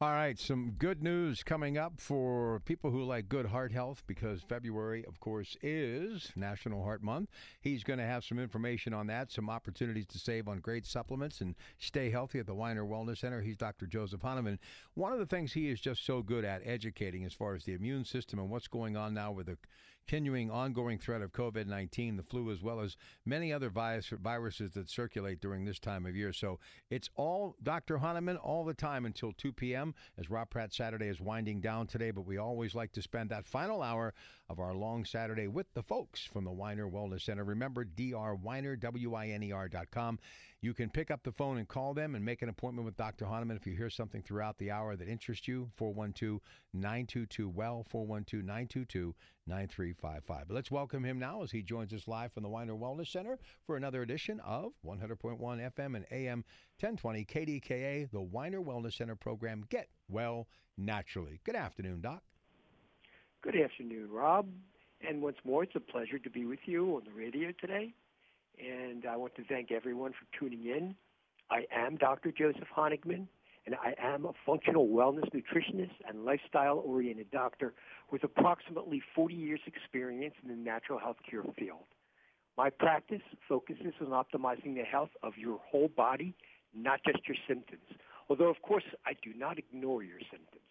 All right, some good news coming up for people who like good heart health because February, of course, is National Heart Month. He's going to have some information on that, some opportunities to save on great supplements and stay healthy at the Winer Wellness Center. He's Dr. Joseph Honigman. One of the things he is just so good at educating as far as the immune system and what's going on now with the continuing ongoing threat of COVID 19, the flu, as well as many other virus, viruses that circulate during this time of year. So it's all Dr. Honigman all the time until 2 p.m. as Rob Pratt Saturday is winding down today. But we always like to spend that final hour of our long Saturday with the folks from the Winer Wellness Center. Remember, drwiner, W-I-N-E-R dot com. You can pick up the phone and call them and make an appointment with Dr. Honigman if you hear something throughout the hour that interests you. 412 922 Well, 412 922 9355. But let's welcome him now as he joins us live from the Winer Wellness Center for another edition of 100.1 FM and AM 1020 KDKA, the Winer Wellness Center program Get Well Naturally. Good afternoon, Doc. Good afternoon, Rob. And once more, it's a pleasure to be with you on the radio today and I want to thank everyone for tuning in. I am Dr. Joseph Honigman, and I am a functional wellness nutritionist and lifestyle-oriented doctor with approximately 40 years' experience in the natural health care field. My practice focuses on optimizing the health of your whole body, not just your symptoms, although, of course, I do not ignore your symptoms.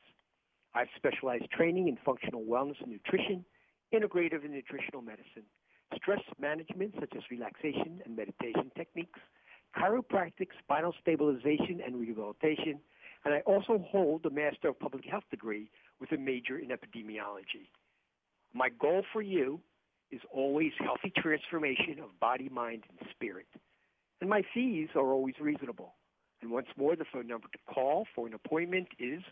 I have specialized training in functional wellness and nutrition, integrative and nutritional medicine, stress management such as relaxation and meditation techniques, chiropractic spinal stabilization and rehabilitation, and I also hold a Master of Public Health degree with a major in epidemiology. My goal for you is always healthy transformation of body, mind, and spirit. And my fees are always reasonable. And once more, the phone number to call for an appointment is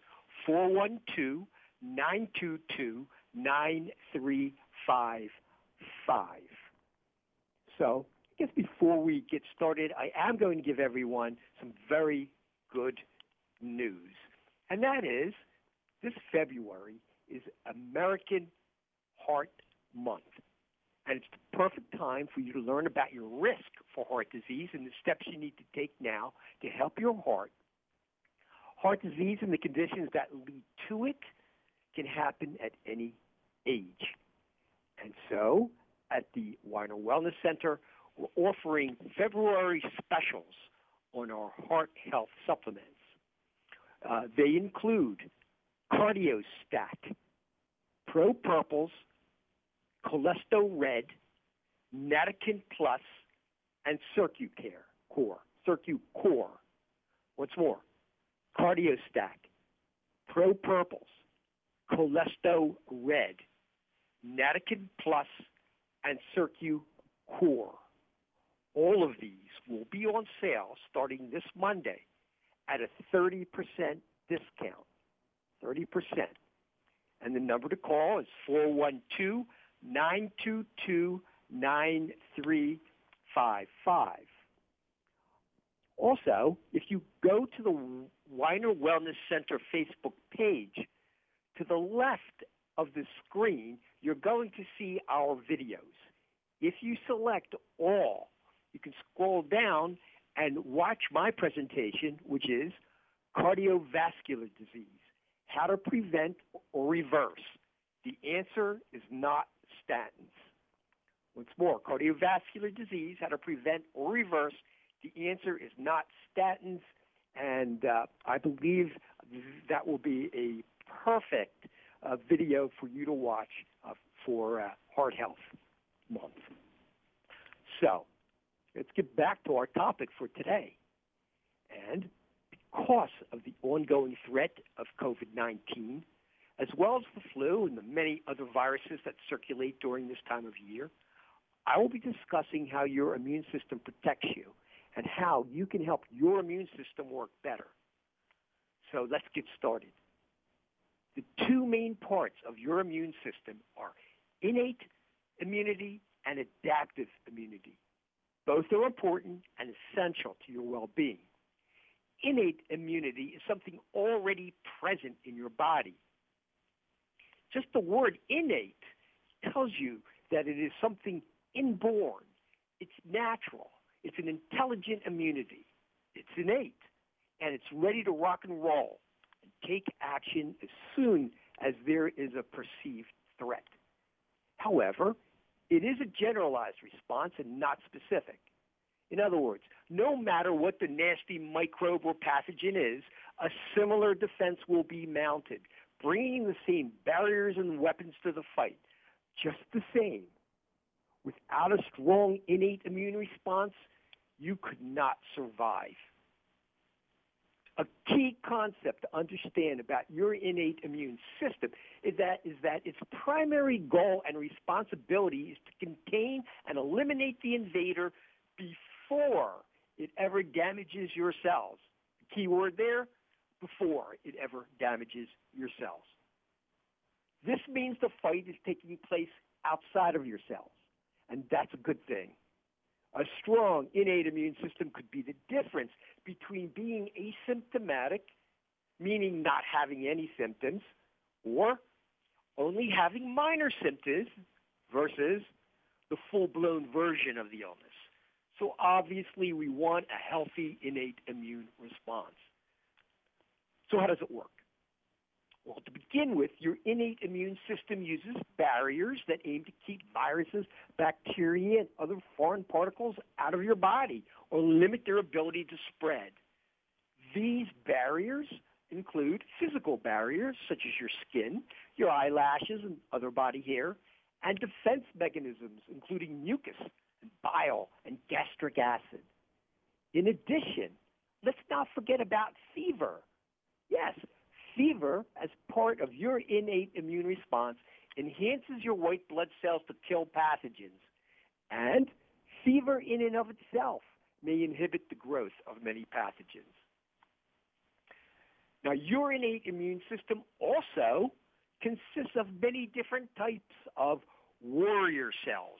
412 922 9355. So I guess before we get started, I am going to give everyone some very good news. And that is this February is American Heart Month. And it's the perfect time for you to learn about your risk for heart disease and the steps you need to take now to help your heart. Heart disease and the conditions that lead to it can happen at any age. And so at the Winer Wellness Center, we're offering February specials on our heart health supplements. Uh, they include CardioStat, Pro Purples, Cholesto Red, Natakin Plus, and CircuCare Core. CircuCore. What's more, CardioStat, Pro Purples, Red, Natakin Plus, and Circu Core. All of these will be on sale starting this Monday at a 30% discount. 30%. And the number to call is 412 922 9355. Also, if you go to the Winer Wellness Center Facebook page, to the left of the screen, you're going to see our videos. If you select all, you can scroll down and watch my presentation, which is cardiovascular disease, how to prevent or reverse. The answer is not statins. Once more, cardiovascular disease, how to prevent or reverse. The answer is not statins, and uh, I believe that will be a perfect uh, video for you to watch uh, for uh, Heart Health Month. So, let's get back to our topic for today. And because of the ongoing threat of COVID 19, as well as the flu and the many other viruses that circulate during this time of year, I will be discussing how your immune system protects you and how you can help your immune system work better. So let's get started. The two main parts of your immune system are innate immunity and adaptive immunity. Both are important and essential to your well-being. Innate immunity is something already present in your body. Just the word innate tells you that it is something inborn. It's natural. It's an intelligent immunity. It's innate. And it's ready to rock and roll and take action as soon as there is a perceived threat. However, it is a generalized response and not specific. In other words, no matter what the nasty microbe or pathogen is, a similar defense will be mounted, bringing the same barriers and weapons to the fight. Just the same, without a strong innate immune response, you could not survive. A key concept to understand about your innate immune system is that, is that its primary goal and responsibility is to contain and eliminate the invader before it ever damages your cells. The key word there, before it ever damages your cells. This means the fight is taking place outside of your cells, and that's a good thing. A strong innate immune system could be the difference between being asymptomatic, meaning not having any symptoms, or only having minor symptoms versus the full-blown version of the illness. So obviously we want a healthy innate immune response. So how does it work? Well, to begin with, your innate immune system uses barriers that aim to keep viruses, bacteria, and other foreign particles out of your body or limit their ability to spread. These barriers include physical barriers such as your skin, your eyelashes, and other body hair, and defense mechanisms including mucus, and bile, and gastric acid. In addition, let's not forget about fever. Yes, fever, as part of your innate immune response, enhances your white blood cells to kill pathogens. And fever in and of itself may inhibit the growth of many pathogens. Now, your innate immune system also consists of many different types of warrior cells,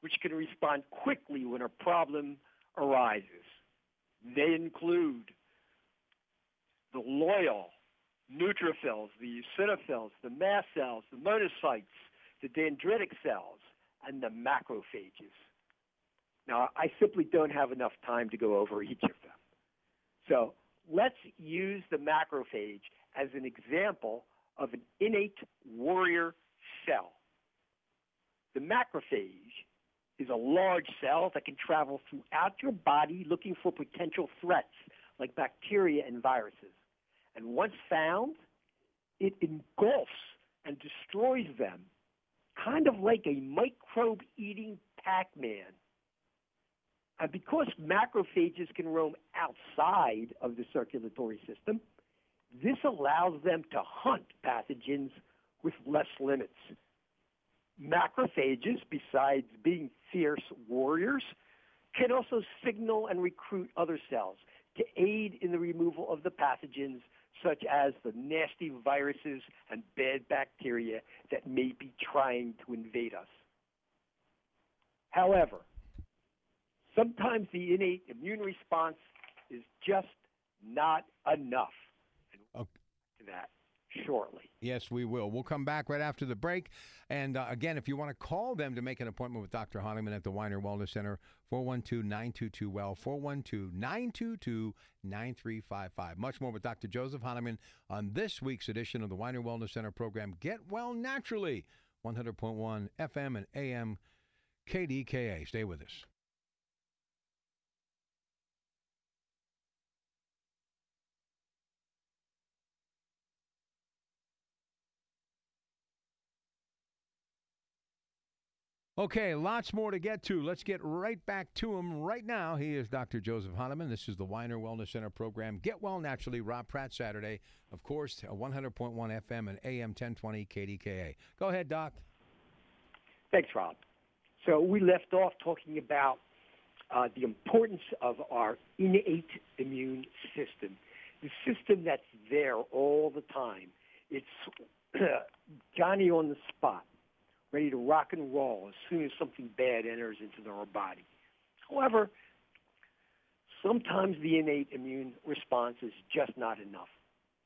which can respond quickly when a problem arises. They include the loyal neutrophils, the eosinophils, the mast cells, the monocytes, the dendritic cells, and the macrophages. Now, I simply don't have enough time to go over each of them. So let's use the macrophage as an example of an innate warrior cell. The macrophage is a large cell that can travel throughout your body looking for potential threats like bacteria and viruses. And once found, it engulfs and destroys them, kind of like a microbe eating Pac Man. And because macrophages can roam outside of the circulatory system, this allows them to hunt pathogens with less limits. Macrophages, besides being fierce warriors, can also signal and recruit other cells to aid in the removal of the pathogens such as the nasty viruses and bad bacteria that may be trying to invade us. However, sometimes the innate immune response is just not enough. And okay. that shortly. Yes, we will. We'll come back right after the break. And uh, again, if you want to call them to make an appointment with Dr. Honigman at the Winer Wellness Center, 412 922 Well, 412 922 9355. Much more with Dr. Joseph Honigman on this week's edition of the Winer Wellness Center program, Get Well Naturally, 100.1 FM and AM KDKA. Stay with us. Okay, lots more to get to. Let's get right back to him right now. He is Dr. Joseph Honigman. This is the Winer Wellness Center program. Get Well Naturally, Rob Pratt Saturday. Of course, 100.1 FM and AM 1020 KDKA. Go ahead, Doc. Thanks, Rob. So we left off talking about uh, the importance of our innate immune system, the system that's there all the time. It's Johnny on the spot ready to rock and roll as soon as something bad enters into our body. However, sometimes the innate immune response is just not enough.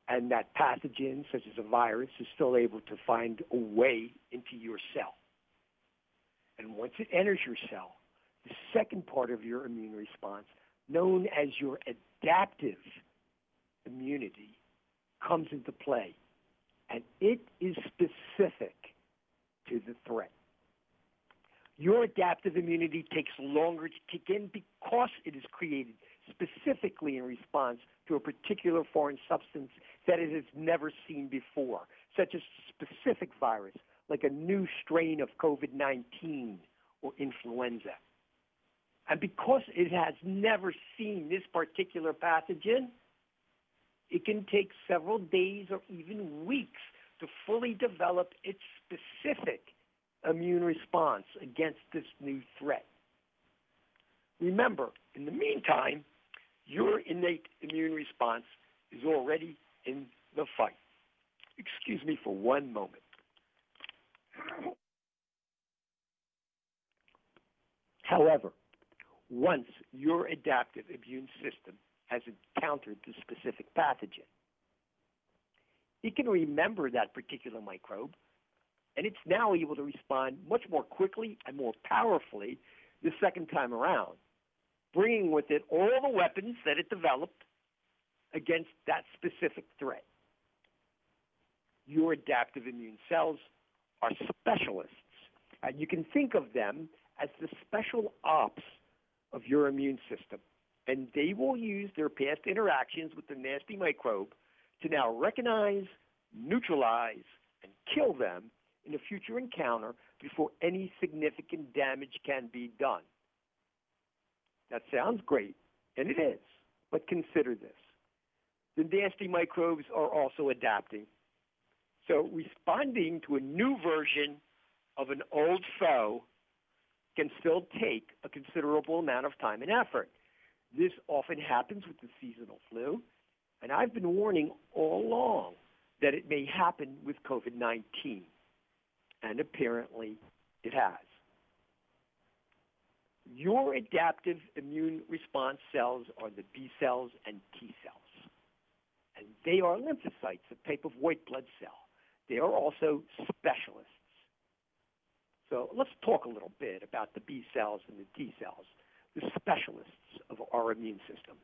And that pathogen, such as a virus, is still able to find a way into your cell. And once it enters your cell, the second part of your immune response, known as your adaptive immunity, comes into play. And it is specific to the threat. Your adaptive immunity takes longer to kick in because it is created specifically in response to a particular foreign substance that it has never seen before, such as a specific virus, like a new strain of COVID 19 or influenza. And because it has never seen this particular pathogen, it can take several days or even weeks to fully develop its specific immune response against this new threat. Remember, in the meantime, your innate immune response is already in the fight. Excuse me for one moment. However, once your adaptive immune system has encountered the specific pathogen, it can remember that particular microbe, and it's now able to respond much more quickly and more powerfully the second time around, bringing with it all the weapons that it developed against that specific threat. Your adaptive immune cells are specialists, and you can think of them as the special ops of your immune system. And they will use their past interactions with the nasty microbe to now recognize, neutralize, and kill them in a future encounter before any significant damage can be done. That sounds great, and it is, but consider this. The nasty microbes are also adapting. So responding to a new version of an old foe can still take a considerable amount of time and effort. This often happens with the seasonal flu, and I've been warning all along that it may happen with COVID 19. And apparently it has. Your adaptive immune response cells are the B cells and T cells. And they are lymphocytes, a type of white blood cell. They are also specialists. So let's talk a little bit about the B cells and the T cells, the specialists of our immune system.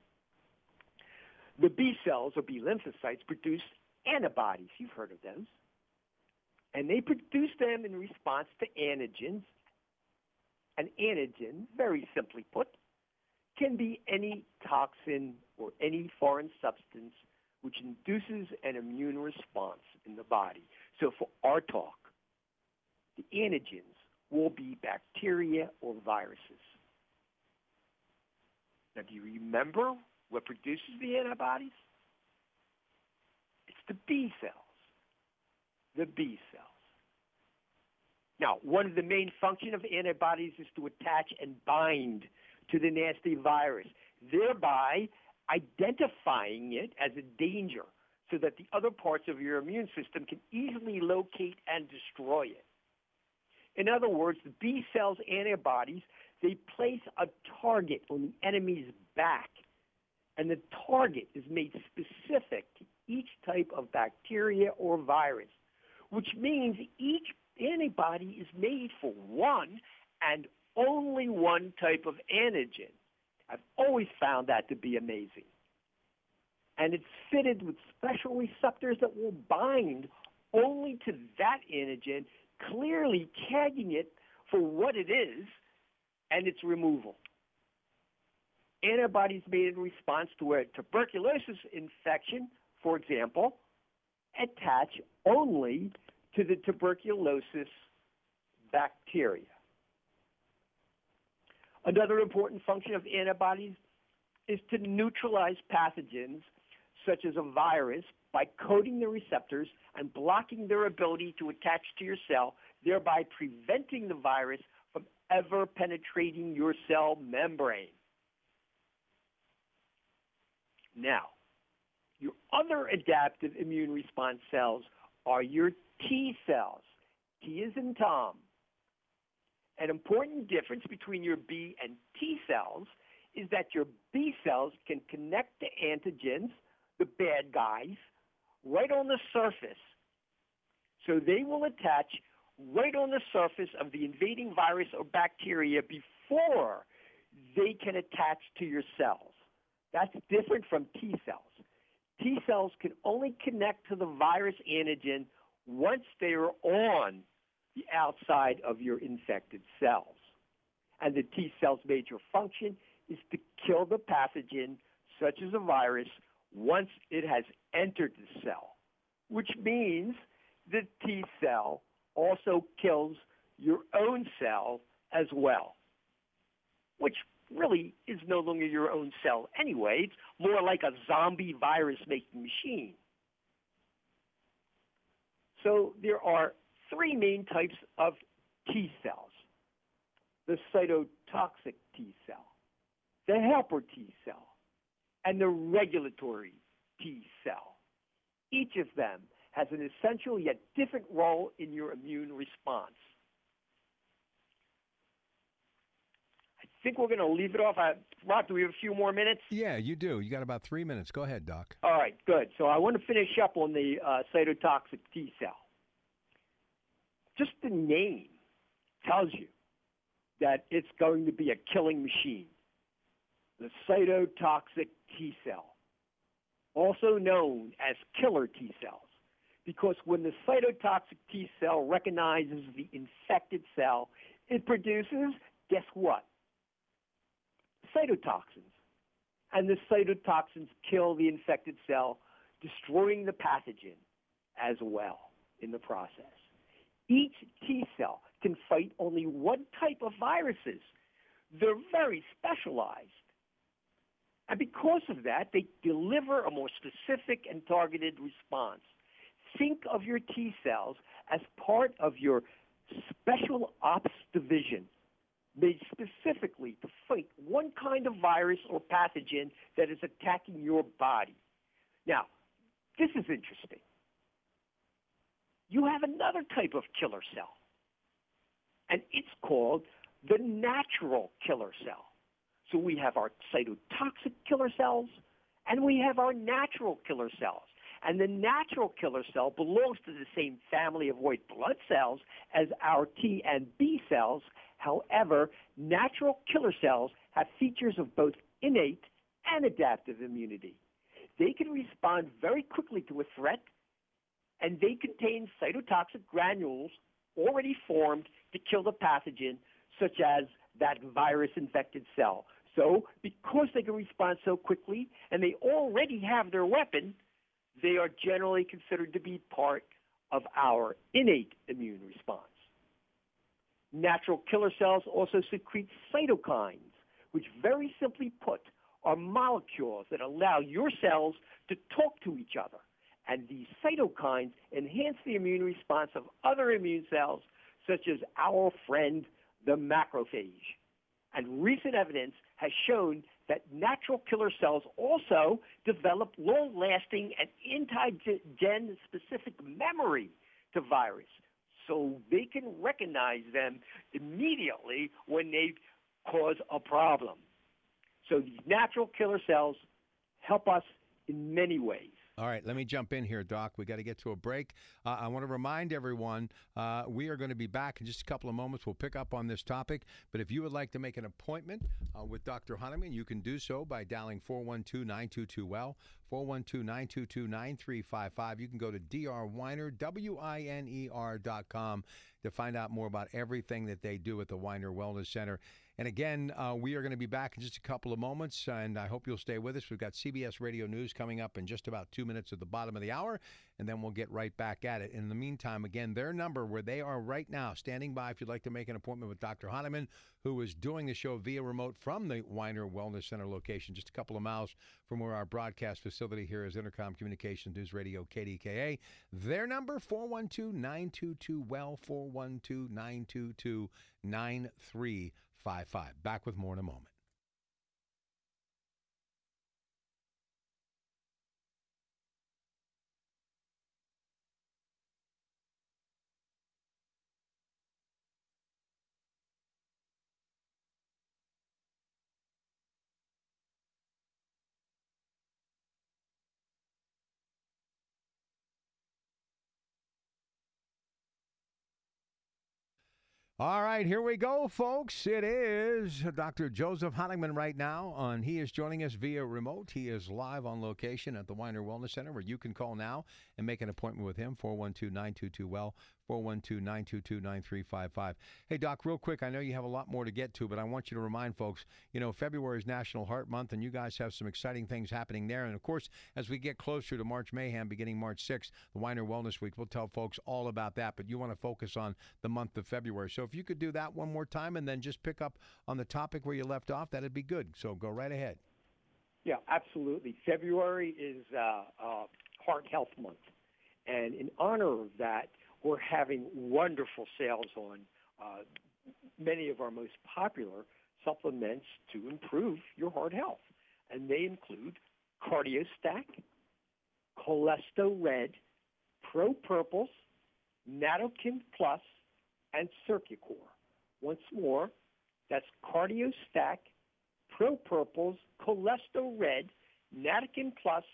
The B cells or B lymphocytes produce antibodies. You've heard of those. And they produce them in response to antigens. An antigen, very simply put, can be any toxin or any foreign substance which induces an immune response in the body. So for our talk, the antigens will be bacteria or viruses. Now, do you remember what produces the antibodies? It's the B cells. The B cells. Now, one of the main functions of antibodies is to attach and bind to the nasty virus, thereby identifying it as a danger so that the other parts of your immune system can easily locate and destroy it. In other words, the B cells antibodies, they place a target on the enemy's back and the target is made specific to each type of bacteria or virus, which means each antibody is made for one and only one type of antigen. I've always found that to be amazing. And it's fitted with special receptors that will bind only to that antigen, clearly tagging it for what it is and its removal. Antibodies made in response to a tuberculosis infection, for example, attach only to the tuberculosis bacteria. Another important function of antibodies is to neutralize pathogens such as a virus by coating the receptors and blocking their ability to attach to your cell, thereby preventing the virus from ever penetrating your cell membrane. Now, your other adaptive immune response cells are your T cells. T is in Tom. An important difference between your B and T cells is that your B cells can connect to antigens, the bad guys, right on the surface. So they will attach right on the surface of the invading virus or bacteria before they can attach to your cells. That's different from T cells. T cells can only connect to the virus antigen once they are on the outside of your infected cells. And the T cell's major function is to kill the pathogen, such as a virus, once it has entered the cell, which means the T cell also kills your own cell as well, which really is no longer your own cell anyway. It's more like a zombie virus making machine. So there are three main types of T cells. The cytotoxic T cell, the helper T cell, and the regulatory T cell. Each of them has an essential yet different role in your immune response. Think we're going to leave it off. Uh, Rob, do we have a few more minutes? Yeah, you do. You got about three minutes. Go ahead, Doc. All right, good. So I want to finish up on the uh, cytotoxic T cell. Just the name tells you that it's going to be a killing machine. The cytotoxic T cell, also known as killer T cells, because when the cytotoxic T cell recognizes the infected cell, it produces, guess what? Cytotoxins. And the cytotoxins kill the infected cell, destroying the pathogen as well in the process. Each T cell can fight only one type of viruses. They're very specialized. And because of that, they deliver a more specific and targeted response. Think of your T cells as part of your special ops division made specifically to fight one kind of virus or pathogen that is attacking your body. Now, this is interesting. You have another type of killer cell, and it's called the natural killer cell. So we have our cytotoxic killer cells, and we have our natural killer cells. And the natural killer cell belongs to the same family of white blood cells as our T and B cells However, natural killer cells have features of both innate and adaptive immunity. They can respond very quickly to a threat, and they contain cytotoxic granules already formed to kill the pathogen, such as that virus infected cell. So, because they can respond so quickly and they already have their weapon, they are generally considered to be part of our innate immune response. Natural killer cells also secrete cytokines, which very simply put are molecules that allow your cells to talk to each other. And these cytokines enhance the immune response of other immune cells, such as our friend, the macrophage. And recent evidence has shown that natural killer cells also develop long-lasting and antigen specific memory to virus so they can recognize them immediately when they cause a problem. So these natural killer cells help us in many ways. All right, let me jump in here, Doc. We got to get to a break. Uh, I want to remind everyone uh, we are going to be back in just a couple of moments. We'll pick up on this topic. But if you would like to make an appointment uh, with Dr. Honigman, you can do so by dialing 412 922 Well, 412 922 9355. You can go to drwiner, W I N E R.com to find out more about everything that they do at the Winer Wellness Center. And again, uh, we are going to be back in just a couple of moments, and I hope you'll stay with us. We've got CBS Radio News coming up in just about two minutes at the bottom of the hour, and then we'll get right back at it. In the meantime, again, their number where they are right now, standing by if you'd like to make an appointment with Dr. Honigman, who is doing the show via remote from the Winer Wellness Center location, just a couple of miles from where our broadcast facility here is Entercom Communications News Radio KDKA. Their number, 412 922 WELL, 412 922 9355. Back with more in a moment. All right, here we go, folks. It is Dr. Joseph Honigman right now, and he is joining us via remote. He is live on location at the Winer Wellness Center, where you can call now and make an appointment with him. 412 922 Well, 412 922 9355. Hey, Doc, real quick, I know you have a lot more to get to, but I want you to remind folks you know, February is National Heart Month, and you guys have some exciting things happening there. And of course, as we get closer to March Mayhem, beginning March 6th, the Winer Wellness Week, we'll tell folks all about that, but you want to focus on the month of February. So if you could do that one more time and then just pick up on the topic where you left off, that'd be good. So go right ahead. Yeah, absolutely. February is uh, uh, Heart Health Month. And in honor of that, we're having wonderful sales on uh, many of our most popular supplements to improve your heart health. And they include CardioStack, Cholesto Red, Pro Purples, Natokin Plus, and Circucore. Once more, that's CardioStack, Pro Purples, Cholesto Red, Natokin Plus,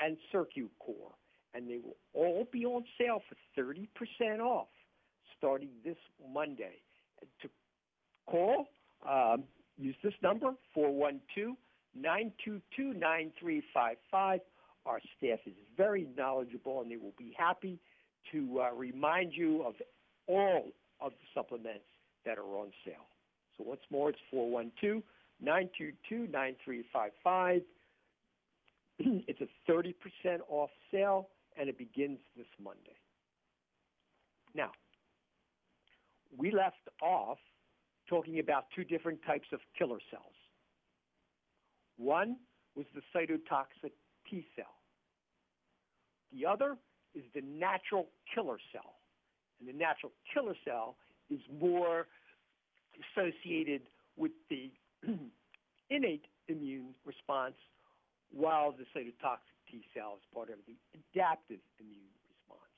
and Circucore and they will all be on sale for 30% off starting this Monday. To call, um, use this number, 412 922 9355. Our staff is very knowledgeable and they will be happy to uh, remind you of all of the supplements that are on sale. So once more, it's 412 922 9355. It's a 30% off sale and it begins this Monday. Now, we left off talking about two different types of killer cells. One was the cytotoxic T cell. The other is the natural killer cell. And the natural killer cell is more associated with the innate immune response, while the cytotoxic T cell is part of the adaptive immune response.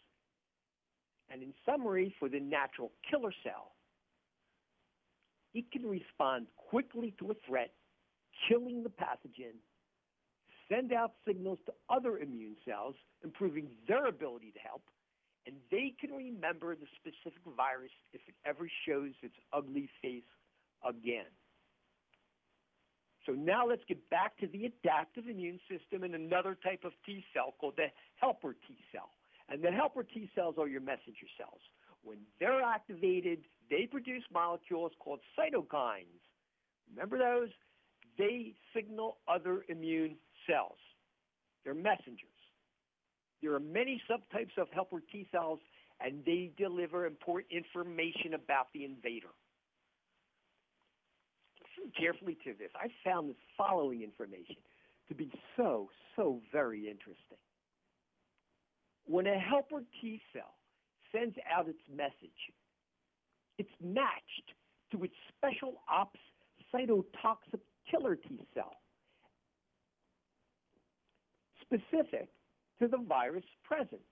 And in summary, for the natural killer cell, it can respond quickly to a threat, killing the pathogen, send out signals to other immune cells, improving their ability to help, and they can remember the specific virus if it ever shows its ugly face again. So now let's get back to the adaptive immune system and another type of T cell called the helper T cell. And the helper T cells are your messenger cells. When they're activated, they produce molecules called cytokines. Remember those? They signal other immune cells. They're messengers. There are many subtypes of helper T cells, and they deliver important information about the invader carefully to this. I found the following information to be so, so very interesting. When a helper T cell sends out its message, it's matched to its special ops cytotoxic killer T cell, specific to the virus present.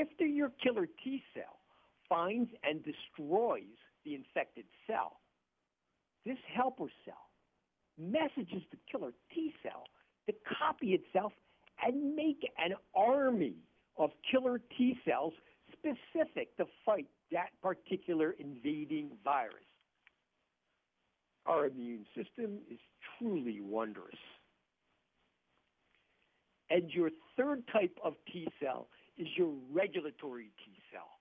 After your killer T cell finds and destroys the infected cell, this helper cell messages the killer T cell to copy itself and make an army of killer T cells specific to fight that particular invading virus. Our immune system is truly wondrous. And your third type of T cell is your regulatory T cell,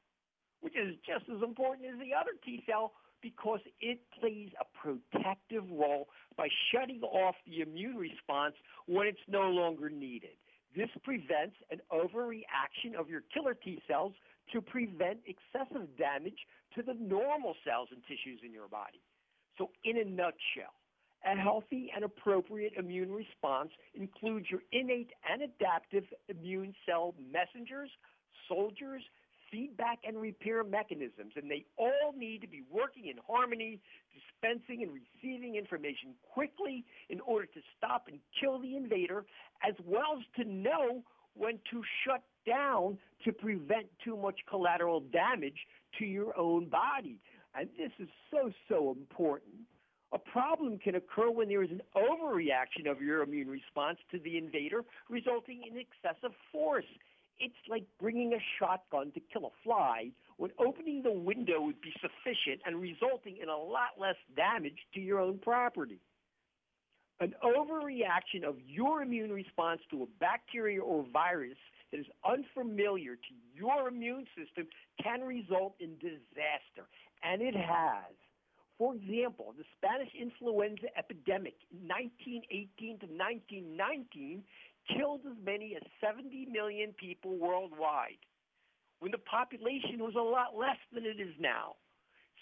which is just as important as the other T cell because it plays a protective role by shutting off the immune response when it's no longer needed. This prevents an overreaction of your killer T cells to prevent excessive damage to the normal cells and tissues in your body. So in a nutshell, a healthy and appropriate immune response includes your innate and adaptive immune cell messengers, soldiers, feedback and repair mechanisms, and they all need to be working in harmony, dispensing and receiving information quickly in order to stop and kill the invader, as well as to know when to shut down to prevent too much collateral damage to your own body. And this is so, so important. A problem can occur when there is an overreaction of your immune response to the invader, resulting in excessive force. It's like bringing a shotgun to kill a fly when opening the window would be sufficient and resulting in a lot less damage to your own property. An overreaction of your immune response to a bacteria or virus that is unfamiliar to your immune system can result in disaster, and it has. For example, the Spanish influenza epidemic in 1918 to 1919 killed as many as 70 million people worldwide, when the population was a lot less than it is now.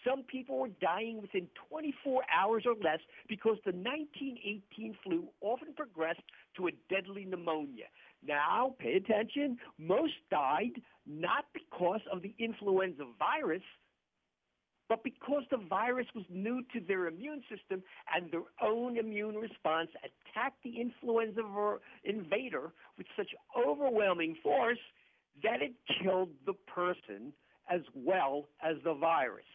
Some people were dying within 24 hours or less because the 1918 flu often progressed to a deadly pneumonia. Now, pay attention, most died not because of the influenza virus, but because the virus was new to their immune system and their own immune response attacked the influenza invader with such overwhelming force that it killed the person as well as the virus.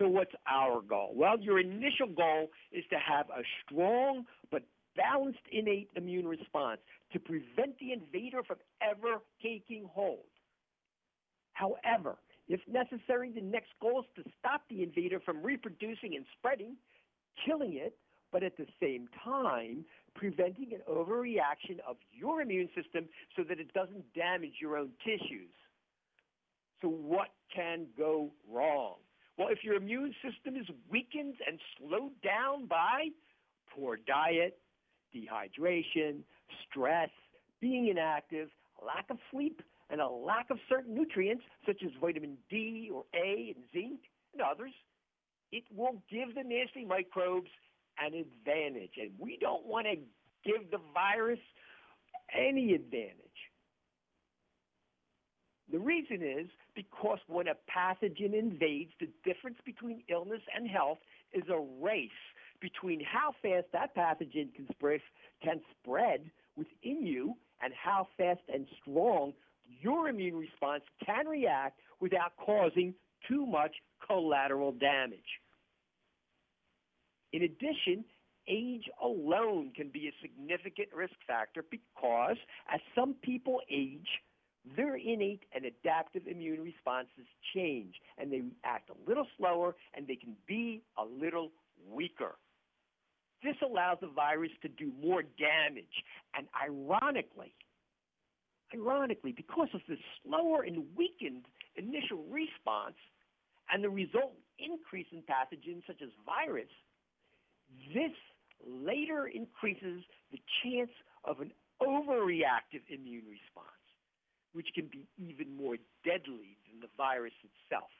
So what's our goal? Well, your initial goal is to have a strong but balanced innate immune response to prevent the invader from ever taking hold. However, if necessary, the next goal is to stop the invader from reproducing and spreading, killing it, but at the same time, preventing an overreaction of your immune system so that it doesn't damage your own tissues. So what can go wrong? Well, if your immune system is weakened and slowed down by poor diet, dehydration, stress, being inactive, lack of sleep, and a lack of certain nutrients such as vitamin D or A and zinc and others, it will give the nasty microbes an advantage. And we don't want to give the virus any advantage. The reason is because when a pathogen invades, the difference between illness and health is a race between how fast that pathogen can spread, can spread within you and how fast and strong your immune response can react without causing too much collateral damage. In addition, age alone can be a significant risk factor because as some people age, their innate and adaptive immune responses change and they react a little slower and they can be a little weaker. This allows the virus to do more damage. And ironically, Ironically, because of the slower and weakened initial response and the resultant increase in pathogens such as virus, this later increases the chance of an overreactive immune response, which can be even more deadly than the virus itself.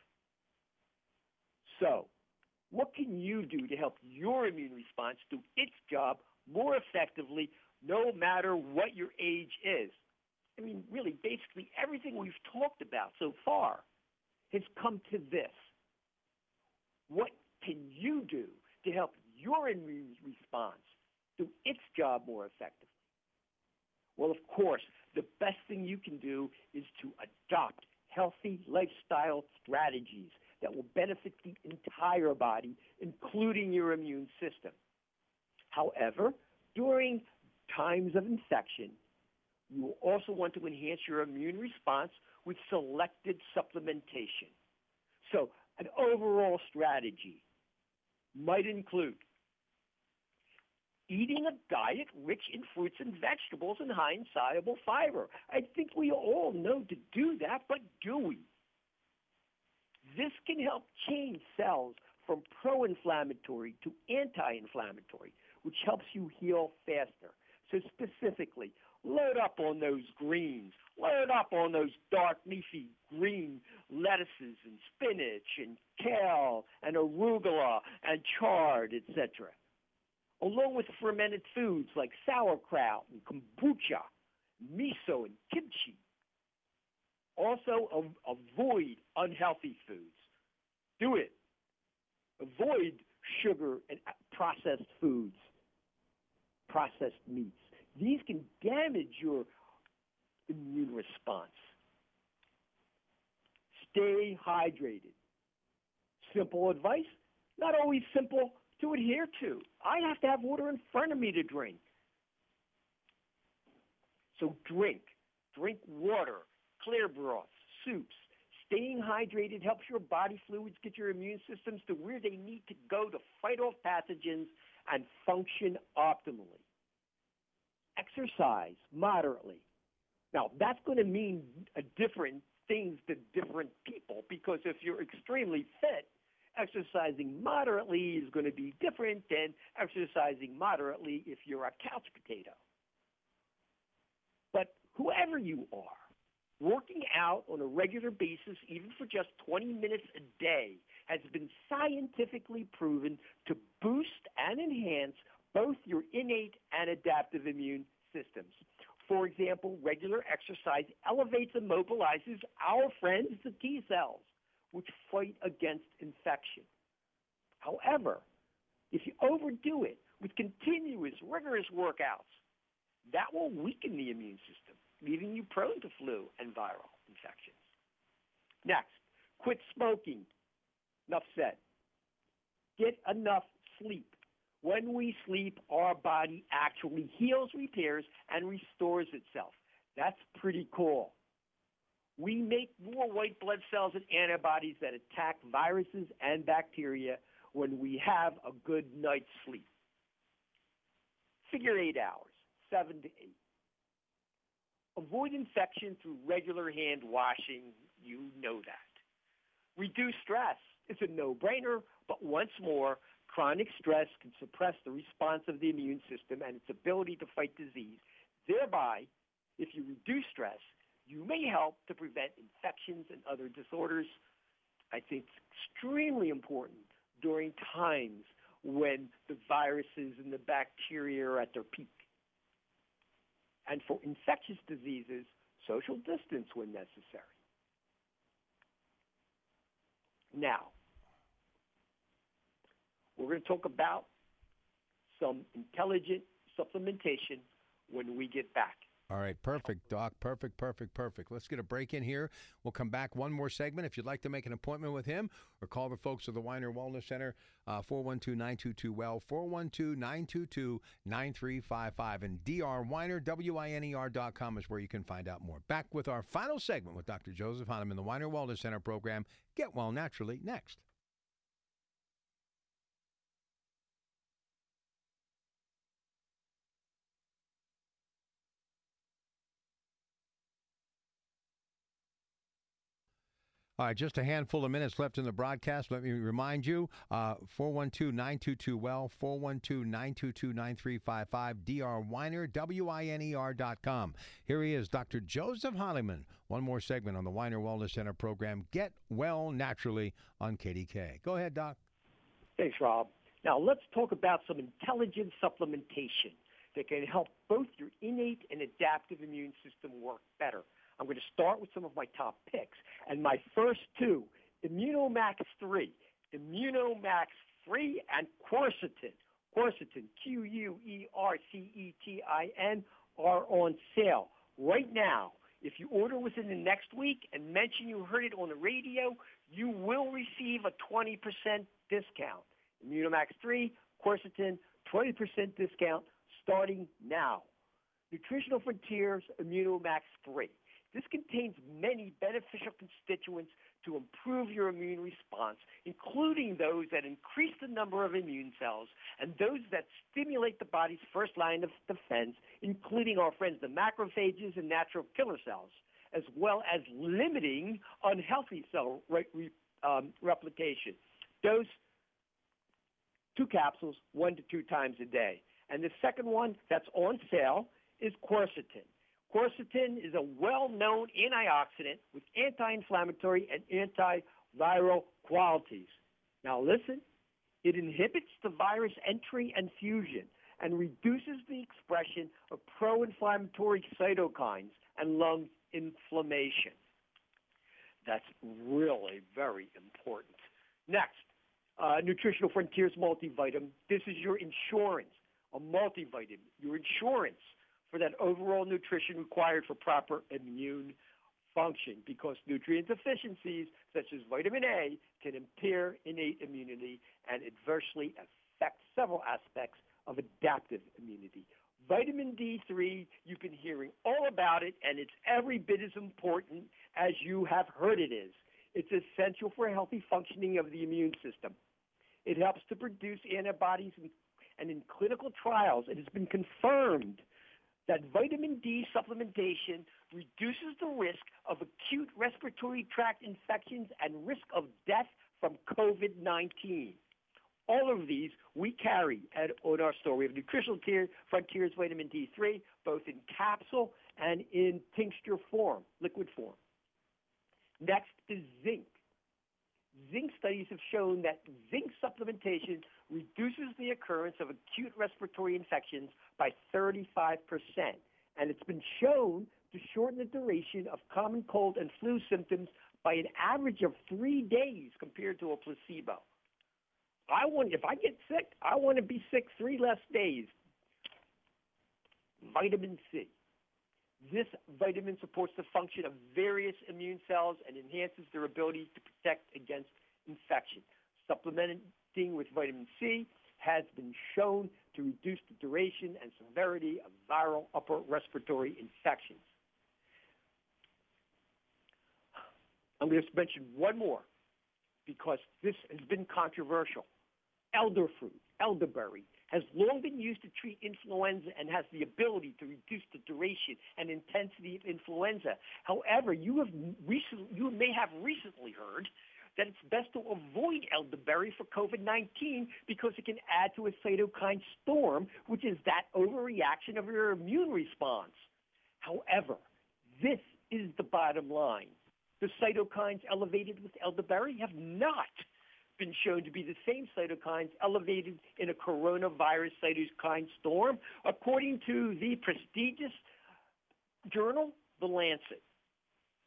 So, what can you do to help your immune response do its job more effectively no matter what your age is? I mean, really, basically everything we've talked about so far has come to this. What can you do to help your immune response do its job more effectively? Well, of course, the best thing you can do is to adopt healthy lifestyle strategies that will benefit the entire body, including your immune system. However, during times of infection, you will also want to enhance your immune response with selected supplementation. So an overall strategy might include eating a diet rich in fruits and vegetables and high in soluble fiber. I think we all know to do that, but do we? This can help change cells from pro-inflammatory to anti-inflammatory, which helps you heal faster. So specifically, load up on those greens. Load up on those dark leafy green lettuces and spinach and kale and arugula and chard, etc. Along with fermented foods like sauerkraut and kombucha, miso and kimchi. Also avoid unhealthy foods. Do it. Avoid sugar and processed foods, processed meats. These can damage your immune response. Stay hydrated. Simple advice, not always simple to adhere to. I have to have water in front of me to drink. So drink. Drink water, clear broths, soups. Staying hydrated helps your body fluids get your immune systems to where they need to go to fight off pathogens and function optimally exercise moderately. Now, that's going to mean different things to different people because if you're extremely fit, exercising moderately is going to be different than exercising moderately if you're a couch potato. But whoever you are, working out on a regular basis, even for just 20 minutes a day, has been scientifically proven to boost and enhance both your innate and adaptive immune systems. For example, regular exercise elevates and mobilizes our friends, the T cells, which fight against infection. However, if you overdo it with continuous, rigorous workouts, that will weaken the immune system, leaving you prone to flu and viral infections. Next, quit smoking. Enough said. Get enough sleep. When we sleep, our body actually heals, repairs, and restores itself. That's pretty cool. We make more white blood cells and antibodies that attack viruses and bacteria when we have a good night's sleep. Figure eight hours, seven to eight. Avoid infection through regular hand washing. You know that. Reduce stress. It's a no-brainer, but once more, Chronic stress can suppress the response of the immune system and its ability to fight disease. Thereby, if you reduce stress, you may help to prevent infections and other disorders. I think it's extremely important during times when the viruses and the bacteria are at their peak. And for infectious diseases, social distance when necessary. Now, we're going to talk about some intelligent supplementation when we get back. All right, perfect, Doc. Perfect, perfect, perfect. Let's get a break in here. We'll come back one more segment. If you'd like to make an appointment with him or call the folks at the Winer Wellness Center, uh, 412 922 Well, 412 922 9355. And drwiner, W-I-N-E-R.com is where you can find out more. Back with our final segment with Dr. Joseph Honigman, the Winer Wellness Center program. Get well naturally next. All right, just a handful of minutes left in the broadcast. Let me remind you uh, 412 922 Well, 412 922 9355, Dr. Winer, W I N E R.com. Here he is, Dr. Joseph Honigman. One more segment on the Winer Wellness Center program, Get Well Naturally on KDK. Go ahead, Doc. Thanks, Rob. Now, let's talk about some intelligent supplementation that can help both your innate and adaptive immune system work better. I'm going to start with some of my top picks. And my first two, Immunomax 3, Immunomax 3 and Quercetin. Quercetin, Q-U-E-R-C-E-T-I-N, are on sale right now. If you order within the next week and mention you heard it on the radio, you will receive a 20% discount. Immunomax 3, Quercetin, 20% discount starting now. Nutritional Frontiers Immunomax 3. This contains many beneficial constituents to improve your immune response, including those that increase the number of immune cells and those that stimulate the body's first line of defense, including our friends the macrophages and natural killer cells, as well as limiting unhealthy cell re- re- um, replication. Dose two capsules one to two times a day. And the second one that's on sale is quercetin. Quercetin is a well-known antioxidant with anti-inflammatory and antiviral qualities. Now listen, it inhibits the virus entry and fusion and reduces the expression of pro-inflammatory cytokines and lung inflammation. That's really very important. Next, uh, Nutritional Frontiers multivitamin. This is your insurance, a multivitamin, your insurance for that overall nutrition required for proper immune function because nutrient deficiencies such as vitamin A can impair innate immunity and adversely affect several aspects of adaptive immunity. Vitamin D3, you've been hearing all about it, and it's every bit as important as you have heard it is. It's essential for healthy functioning of the immune system. It helps to produce antibodies, and in clinical trials, it has been confirmed that vitamin D supplementation reduces the risk of acute respiratory tract infections and risk of death from COVID-19. All of these we carry at, on our store. We have Nutritional Tier, Frontiers Vitamin D3, both in capsule and in tincture form, liquid form. Next is zinc. Zinc studies have shown that zinc supplementation reduces the occurrence of acute respiratory infections by 35%. And it's been shown to shorten the duration of common cold and flu symptoms by an average of three days compared to a placebo. I want, if I get sick, I want to be sick three less days. Vitamin C. This vitamin supports the function of various immune cells and enhances their ability to protect against infection. With vitamin C has been shown to reduce the duration and severity of viral upper respiratory infections. I'm going to mention one more because this has been controversial. Elder fruit, elderberry, has long been used to treat influenza and has the ability to reduce the duration and intensity of influenza. However, you have recently, you may have recently heard that it's best to avoid elderberry for COVID-19 because it can add to a cytokine storm, which is that overreaction of your immune response. However, this is the bottom line. The cytokines elevated with elderberry have not been shown to be the same cytokines elevated in a coronavirus cytokine storm, according to the prestigious journal, The Lancet.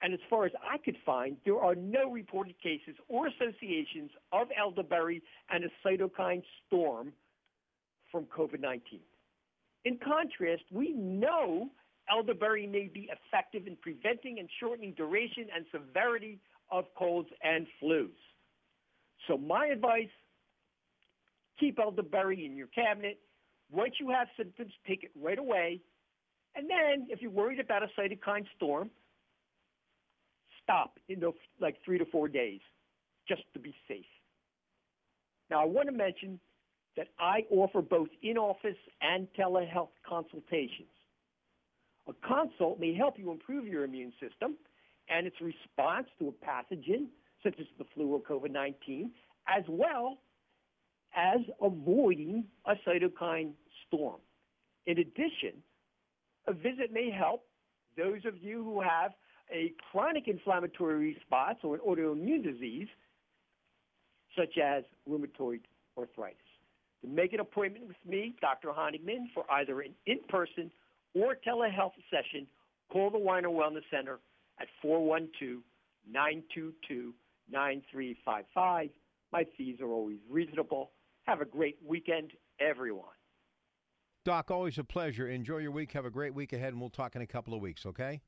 And as far as I could find, there are no reported cases or associations of elderberry and a cytokine storm from COVID-19. In contrast, we know elderberry may be effective in preventing and shortening duration and severity of colds and flus. So my advice, keep elderberry in your cabinet. Once you have symptoms, take it right away. And then if you're worried about a cytokine storm, stop in the, like three to four days just to be safe. Now I want to mention that I offer both in-office and telehealth consultations. A consult may help you improve your immune system and its response to a pathogen such as the flu or COVID-19, as well as avoiding a cytokine storm. In addition, a visit may help those of you who have a chronic inflammatory response or an autoimmune disease, such as rheumatoid arthritis. To make an appointment with me, Dr. Honigman, for either an in-person or telehealth session, call the Winer Wellness Center at 412 922 9355. My fees are always reasonable. Have a great weekend, everyone. Doc, always a pleasure. Enjoy your week. Have a great week ahead, and we'll talk in a couple of weeks, okay?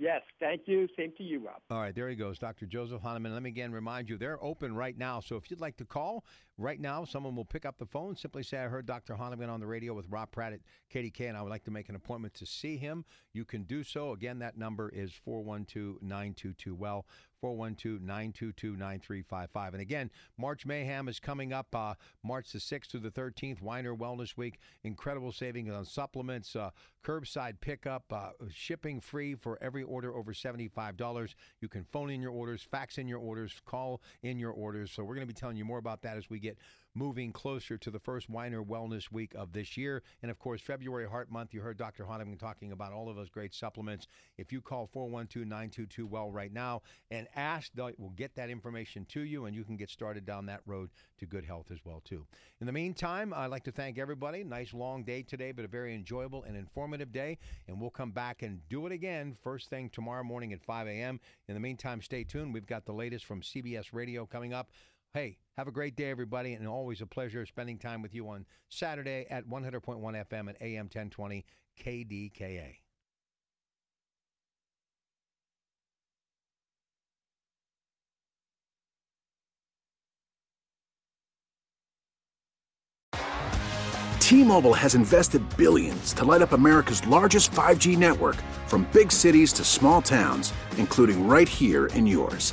Yes, thank you. Same to you, Rob. All right, there he goes, Dr. Joseph Honigman. Let me again remind you, they're open right now. So if you'd like to call, right now, someone will pick up the phone, simply say, I heard Dr. Honigman on the radio with Rob Pratt at KDK, and I would like to make an appointment to see him. You can do so. Again, that number is 412 922 Well. 412 922 9355. And again, March Mayhem is coming up uh, March the 6th through the 13th, Winer Wellness Week. Incredible savings on supplements, uh, curbside pickup, uh, shipping free for every order over $75. You can phone in your orders, fax in your orders, call in your orders. So we're going to be telling you more about that as we get moving closer to the first Winer Wellness Week of this year. And of course, February Heart Month, you heard Dr. Honigman talking about all of those great supplements. If you call 412 922 Well right now and ask, we'll get that information to you and you can get started down that road to good health as well, too. In the meantime, I'd like to thank everybody. Nice long day today, but a very enjoyable and informative day. And we'll come back and do it again first thing tomorrow morning at 5 a.m. In the meantime, stay tuned. We've got the latest from CBS Radio coming up. Hey, have a great day, everybody, and always a pleasure spending time with you on Saturday at 100.1 FM at AM 1020 KDKA. T-Mobile has invested billions to light up America's largest 5G network from big cities to small towns, including right here in yours.